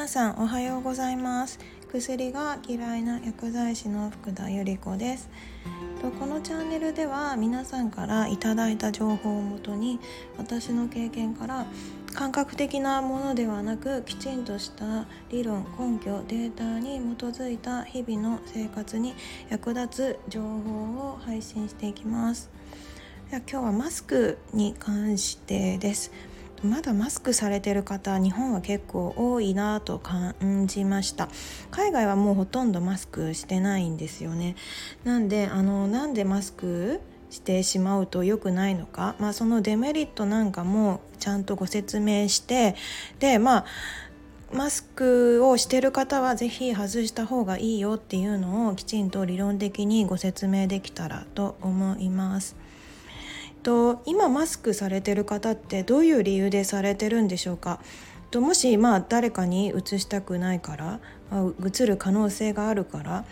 皆さんおはようございます。薬が嫌いな薬剤師の福田由里子です。このチャンネルでは皆さんからいただいた情報をもとに私の経験から感覚的なものではなくきちんとした理論根拠データに基づいた日々の生活に役立つ情報を配信していきます。今日はマスクに関してです。まだマスクされてる方日本は結構多いなと感じました。海外はもうほとんどマスクしてないんですよね。なんであのなんでマスクしてしまうと良くないのか、まあ、そのデメリットなんかもちゃんとご説明してでまあマスクをしてる方は是非外した方がいいよっていうのをきちんと理論的にご説明できたらと思います。と今マスクされてる方ってどういう理由でされてるんでしょうか？ともしまあ誰かにうつしたくないから、うつる可能性があるから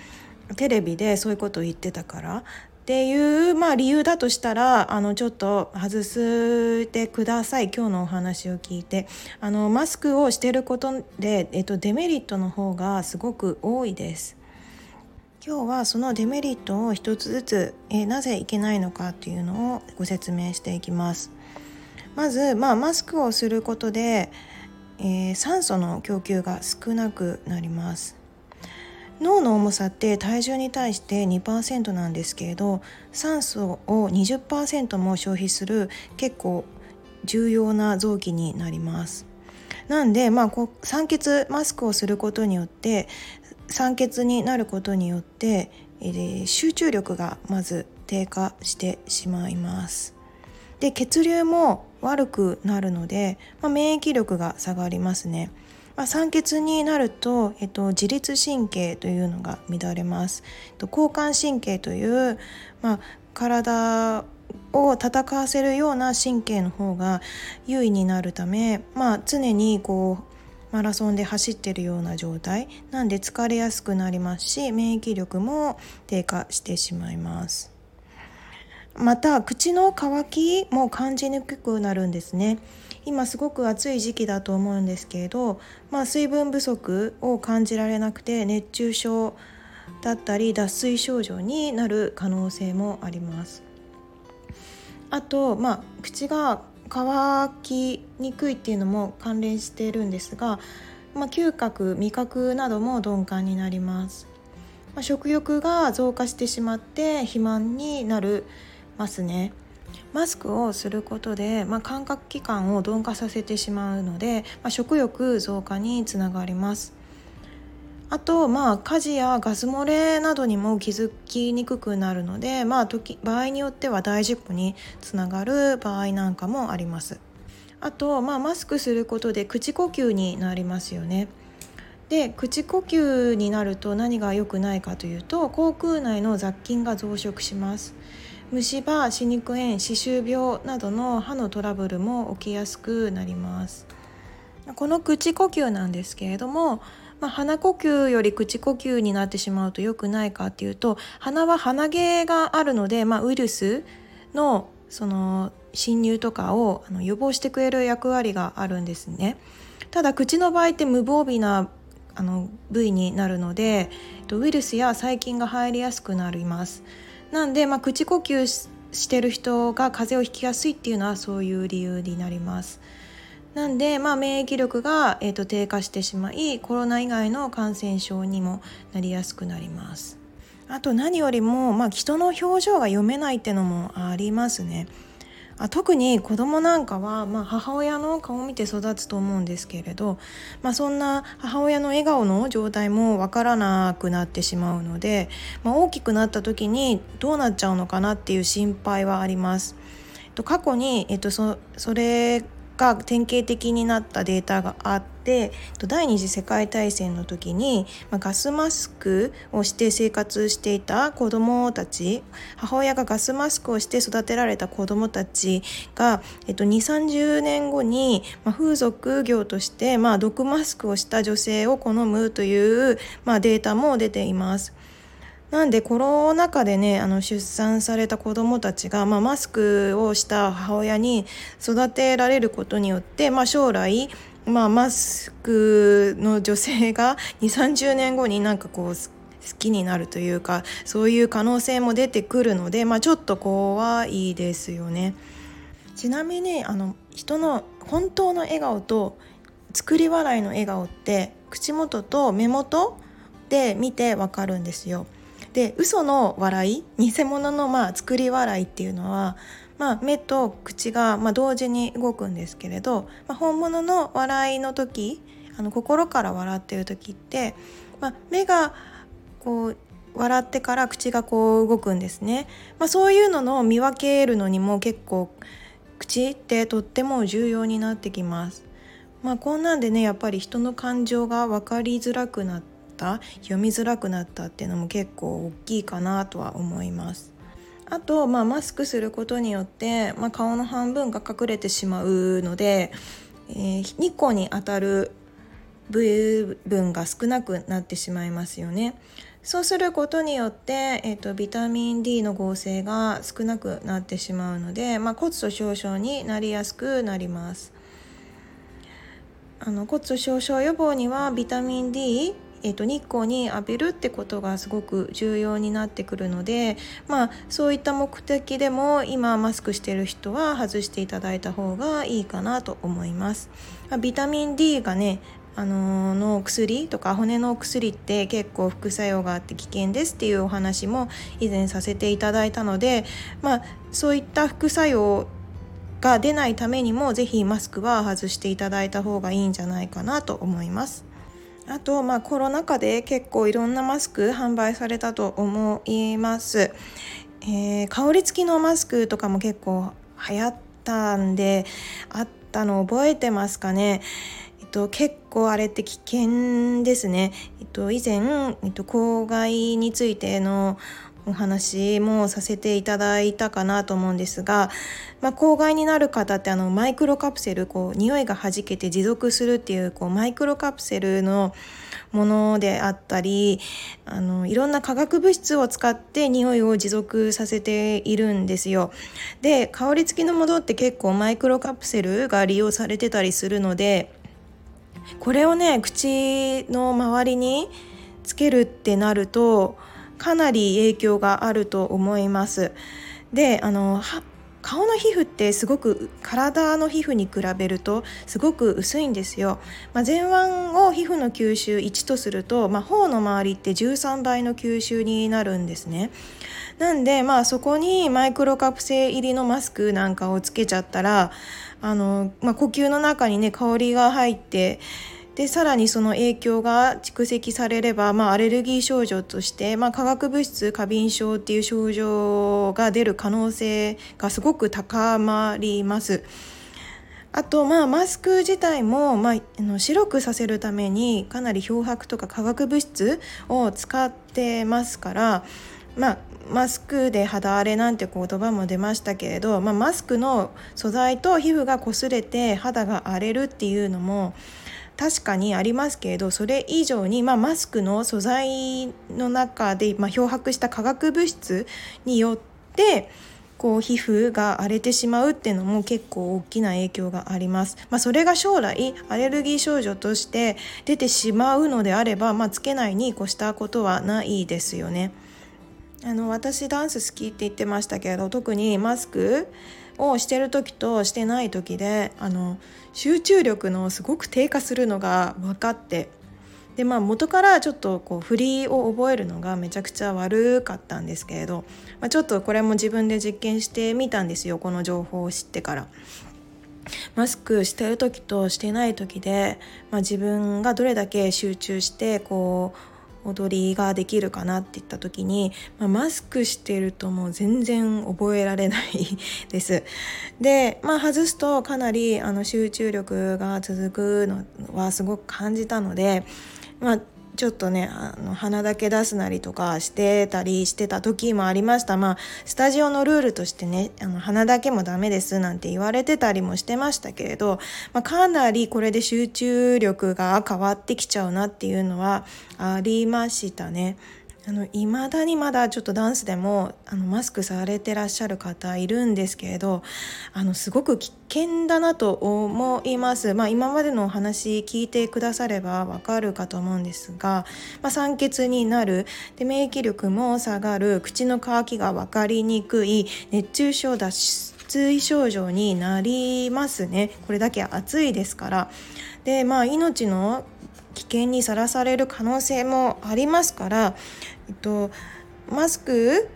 テレビでそういうことを言ってたからっていう、まあ、理由だとしたらあのちょっと外してください今日のお話を聞いてあのマスクをしてることで、えっと、デメリットの方がすごく多いです。今日はそのデメリットを一つずつ、えー、なぜいけないのかっていうのをご説明していきます。まず、まあ、マスクをすることで、えー、酸素の供給が少なくなります。脳の重さって体重に対して2%なんですけれど酸素を20%も消費する結構重要な臓器になります。なんで、まあ、こう酸欠マスクをすることによって酸欠になることによって、え、集中力がまず低下してしまいます。で血流も悪くなるので、まあ、免疫力が下がりますね。まあ、酸欠になると、えっと、自律神経というのが乱れます。交感神経という、まあ、体を戦わせるような神経の方が優位になるため、まあ、常にこうマラソンで走ってるような状態。なんで疲れやすくなりますし免疫力も低下してしまいます。また口の渇きも感じにくくなるんですね。今すごく暑い時期だと思うんですけれど、まあ、水分不足を感じられなくて熱中症だったり脱水症状になる可能性もあります。あと、まあ、口が乾きにくいっていうのも関連しているんですが、まあ、嗅覚味覚なども鈍感になります、まあ、食欲が増加してしまって肥満になるますね。マスクをすることで、まあ、感覚器官を鈍化させてしまうので、まあ、食欲増加につながります。あとまあ火事やガス漏れなどにも気づきにくくなるので、まあ時、場合によっては大事故につながる場合なんかもあります。あと、まあ、マスクすることで口呼吸になりますよね。で口呼吸になると何が良くないかというと口腔内の雑菌が増殖します虫歯歯肉炎歯周病などの歯のトラブルも起きやすくなりますこの口呼吸なんですけれどもまあ、鼻呼吸より口呼吸になってしまうと良くないかっていうと鼻は鼻毛があるので、まあ、ウイルスのその侵入とかをあの予防してくれる役割があるんですね。ただ口の場合って無防備なあの部位になるのでウイルスや細菌が入りやすくなります。なんで、まあ、口呼吸してる人が風邪をひきやすいっていうのはそういう理由になります。なんで、まあ、免疫力が、えーと、低下してしまいコロナ以外の感染症にもなりやすくなります。あと何よりも、まあ、人の表情が読めないってのもありますね。あ特に子供なんかは、まあ、母親の顔を見て育つと思うんですけれど、まあ、そんな母親の笑顔の状態もわからなくなってしまうので、まあ、大きくなった時にどうなっちゃうのかなっていう心配はあります。過去に、えっと、そそれが典型的になったデータがあって第二次世界大戦の時に、ガスマスクをして生活していた子どもたち母親がガスマスクをして育てられた子どもたちが、えっと、2 3 0年後に、風俗業として、まあ、毒マスクをした女性を好むという、まあ、データも出ています。なんでコロナ禍でねあの出産された子どもたちが、まあ、マスクをした母親に育てられることによって、まあ、将来まあ、マスクの女性が2 3 0年後になんかこう好きになるというかそういう可能性も出てくるので、まあ、ちょっと怖いですよね。ちなみにあの人の本当の笑顔と作り笑いの笑顔って口元と目元で見てわかるんですよ。で嘘の笑い偽物のまあ作り笑いっていうのは、まあ、目と口がま同時に動くんですけれど、まあ、本物の笑いの時あの心から笑ってる時って、まあ、目がこう笑ってから口がこう動くんですね、まあ、そういうのの見分けるのにも結構口ってとっても重要になってきます。まあ、こんなんでねやっぱり人の感情が分かりづらくなってた読みづらくなったっていうのも結構大きいかなとは思います。あと、まあ、マスクすることによって、まあ、顔の半分が隠れてしまうので、えー、日光に当たる部分が少なくなってしまいますよね。そうすることによって、えーと、ビタミン D の合成が少なくなってしまうので、まあ、骨粗しょう症になりやすくなります。あの骨粗しょう症予防にはビタミン D えーと、日光に浴びるってことがすごく重要になってくるので、まあ、そういった目的でも今マスクしてる人は外していただいた方がいいかなと思います。ビタミン D がねあのの薬とか骨の薬って結構副作用があって危険ですっていうお話も以前させていただいたので、まあ、そういった副作用が出ないためにも是非マスクは外していただいた方がいいんじゃないかなと思います。あと、まあ、コロナ禍で結構いろんなマスク販売されたと思います。えー、香り付きのマスクとかも結構流行ったんであったの覚えてますかね？えっと、結構あれって危険ですね。えっと、以前、えっと、公害についてのお話もさせていただいたかなと思うんですが、まあ、公害になる方ってあのマイクロカプセルこう匂いがはじけて持続するっていうこうマイクロカプセルのものであったりあのいろんな化学物質を使って匂いを持続させているんですよ。で香り付きのものって結構マイクロカプセルが利用されてたりするのでこれをね口の周りにつけるってなるとかなり影響があると思います。であの顔の皮膚ってすごく体の皮膚に比べるとすごく薄いんですよ、まあ、前腕を皮膚の吸収1とすると、まあ、頬の周りって13倍の吸収になるんですねなんでまあそこにマイクロカプセ入りのマスクなんかをつけちゃったらあの、まあ、呼吸の中にね香りが入ってでさらにその影響が蓄積されれば、まあ、アレルギー症状として、まあ、化学物質過敏症っていう症状が出る可能性がすごく高まります。あとまあマスク自体も、まあ、あの白くさせるためにかなり漂白とか化学物質を使ってますから、まあ、マスクで肌荒れなんて言葉も出ましたけれど、まあ、マスクの素材と皮膚が擦れて肌が荒れるっていうのも確かにありますけれどそれ以上に、まあ、マスクの素材の中で、まあ、漂白した化学物質によってこう皮膚が荒れてしまうっていうのも結構大きな影響があります。まあ、それが将来アレルギー症状として出てしまうのであれば、まあ、つけないに越したことはないですよね。あの私ダンス好きって言ってましたけど特にマスクをしてる時としてない時であの集中力のすごく低下するのが分かってでまあ元からちょっとこう振りを覚えるのがめちゃくちゃ悪かったんですけれど、まあ、ちょっとこれも自分で実験してみたんですよこの情報を知ってから。マスクしてる時としてない時で、まあ、自分がどれだけ集中してこう踊りができるかなっていった時に、まあ、マスクしてるともう全然覚えられないです。で、まあ、外すとかなりあの集中力が続くのはすごく感じたので、まあ、ちょっとねあの鼻だけ出すなりとかしてたりしてた時もありましたまあスタジオのルールとしてねあの鼻だけもダメですなんて言われてたりもしてましたけれど、まあ、かなりこれで集中力が変わってきちゃうなっていうのはありましたね。あの未だにまだちょっとダンスでもあのマスクされてらっしゃる方いるんですけれどあのすごく危険だなと思います、まあ、今までのお話聞いてくださればわかるかと思うんですが、まあ、酸欠になる。で免疫力も下がる。口の渇きが分かりにくい。熱中症脱水症状になりますね。これだけ暑いですから。でまあ命の危険にさらされる可能性もありますから、えっと、マスク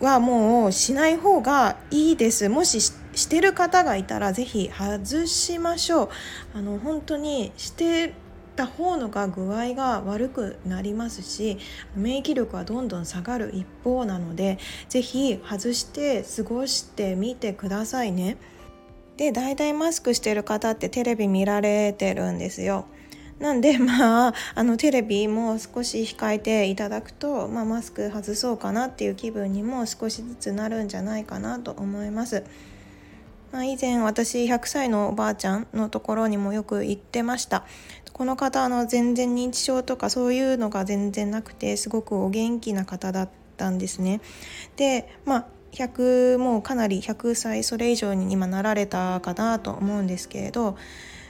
はもうしない方がいいですもししてる方がいたら是非外しましょうあの本当にしてた方のが具合が悪くなりますし免疫力はどんどん下がる一方なので是非外して過ごしてみてくださいね。で大体マスクしてる方ってテレビ見られてるんですよ。なんで まああのテレビも少し控えていただくと、まあ、マスク外そうかなっていう気分にも少しずつなるんじゃないかなと思います。まあ、以前私100歳のおばあちゃんのところにもよく行ってましたこの方の全然認知症とかそういうのが全然なくてすごくお元気な方だったんですねでまあ100もうかなり100歳それ以上に今なられたかなと思うんですけれど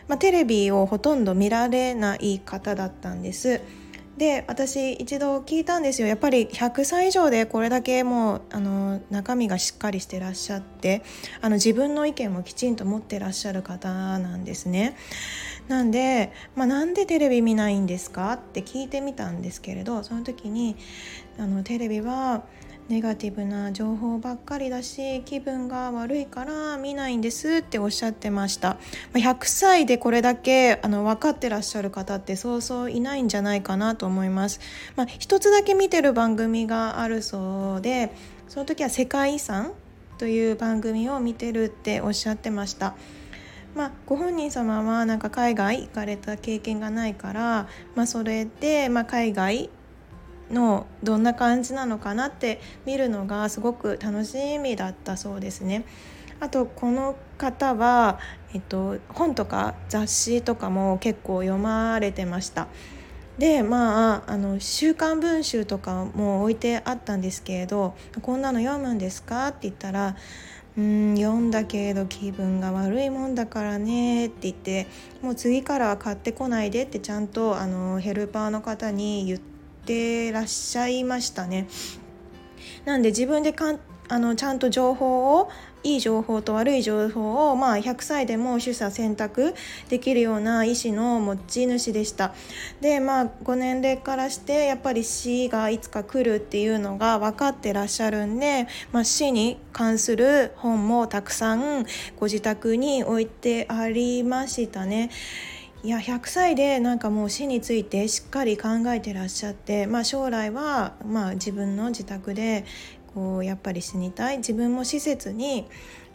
まあ、テレビをほとんど見られない方だったんです。で私一度聞いたんですよやっぱり100歳以上でこれだけもうあの中身がしっかりしてらっしゃってあの自分の意見もきちんと持ってらっしゃる方なんですね。なんで、まあ、なんでテレビ見ないんですか？って聞いてみたんですけれどその時にあのテレビはネガティブな情報ばっかりだし気分が悪いから見ないんですっておっしゃってました。100歳でこれだけあの分かってらっしゃる方ってそうそういないんじゃないかなと思います、まあ、一つだけ見てる番組があるそうでその時は「世界遺産」という番組を見てるっておっしゃってました。まあ、ご本人様はなんか海外行かれた経験がないから、まあ、それで、まあ、海外のどんな感じなのかなって見るのがすごく楽しみだったそうですね。あとこの方は、えっと、本とか雑誌とかも結構読まれてました。でまああの「週刊文集」とかも置いてあったんですけれど「こんなの読むんですか?」って言ったら「うん読んだけれど気分が悪いもんだからね」って言って「もう次からは買ってこないで」ってちゃんとあのヘルパーの方に言って。ってらっしゃいましたね。なんで自分でかんあのちゃんと情報をいい情報と悪い情報を、まあ、100歳でも取捨選択できるような意思の持ち主でしたでまあご年齢からしてやっぱり死がいつか来るっていうのが分かってらっしゃるんで、まあ、死に関する本もたくさんご自宅に置いてありましたね。いや100歳でなんかもう死についてしっかり考えてらっしゃって、まあ、将来はまあ自分の自宅でこうやっぱり死にたい自分も施設に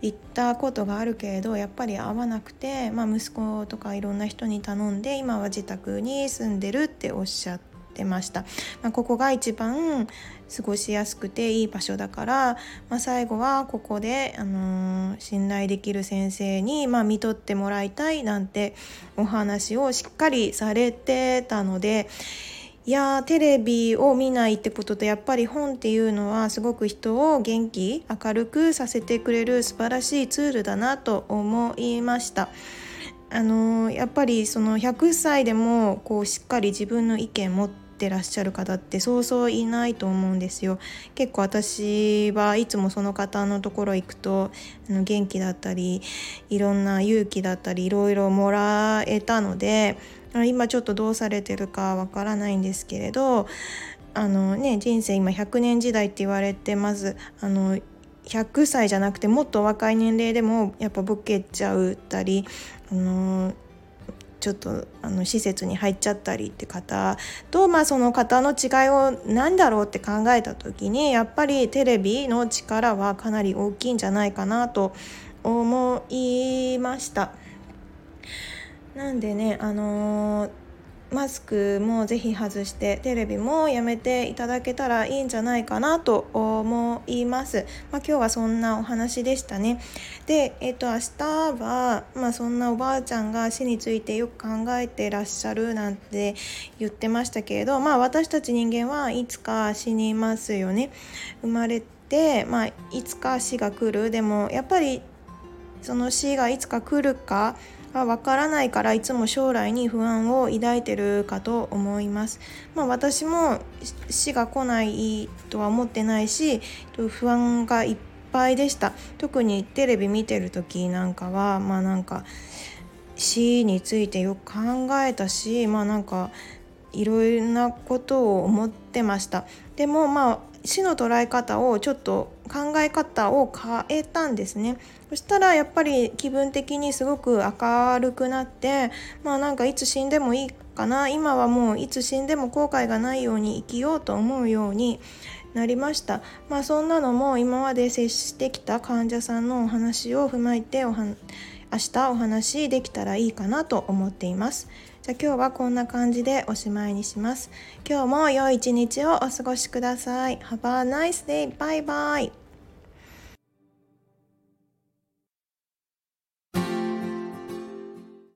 行ったことがあるけれどやっぱり会わなくて、まあ、息子とかいろんな人に頼んで今は自宅に住んでるっておっしゃって。ました、まあ、ここが一番過ごしやすくていい場所だから、まあ、最後はここで、あのー、信頼できる先生に、まあ、見とってもらいたいなんてお話をしっかりされてたのでいやテレビを見ないってこととやっぱり本っていうのはすごく人を元気明るくさせてくれる素晴らしいツールだなと思いました。あのやっぱりその100歳でもこうしっかり自分の意見持ってらっしゃる方ってそうそういないと思うんですよ。結構私はいつもその方のところ行くとあの元気だったりいろんな勇気だったりいろいろもらえたので今ちょっとどうされてるかわからないんですけれどあのね人生今100年時代って言われてまずあの100歳じゃなくてもっと若い年齢でもやっぱボケちゃうたりあのちょっとあの施設に入っちゃったりって方と、まあ、その方の違いを何だろうって考えた時にやっぱりテレビの力はかなり大きいんじゃないかなと思いました。なんでねあのーマスクもぜひ外してテレビもやめていただけたらいいんじゃないかなと思います。まあ、今日はそんなお話でしたね。で、えっ、ー、と明日はまあ、そんなおばあちゃんが死についてよく考えてらっしゃるなんて言ってましたけれど、まあ私たち人間はいつか死にますよね。生まれてまあいつか死が来るでもやっぱりその死がいつか来るかがわからないからいつも将来に不安を抱いてるかと思います。まあ、私も死が来ないとは思ってないし不安がいっぱいでした。特にテレビ見てる時なんかはまあなんか死についてよく考えたしまあなんかいろいろなことを思ってました。でもまあ死の捉え方をちょっと考え方を変えたんですね。そしたらやっぱり気分的にすごく明るくなってまあなんかいつ死んでもいいかな今はもういつ死んでも後悔がないように生きようと思うようになりました。まあそんなのも今まで接してきた患者さんのお話を踏まえておは明日お話できたらいいかなと思っています。じゃあ今日はこんな感じでおしまいにします。今日も良い一日をお過ごしください。Have a nice day! バイバイ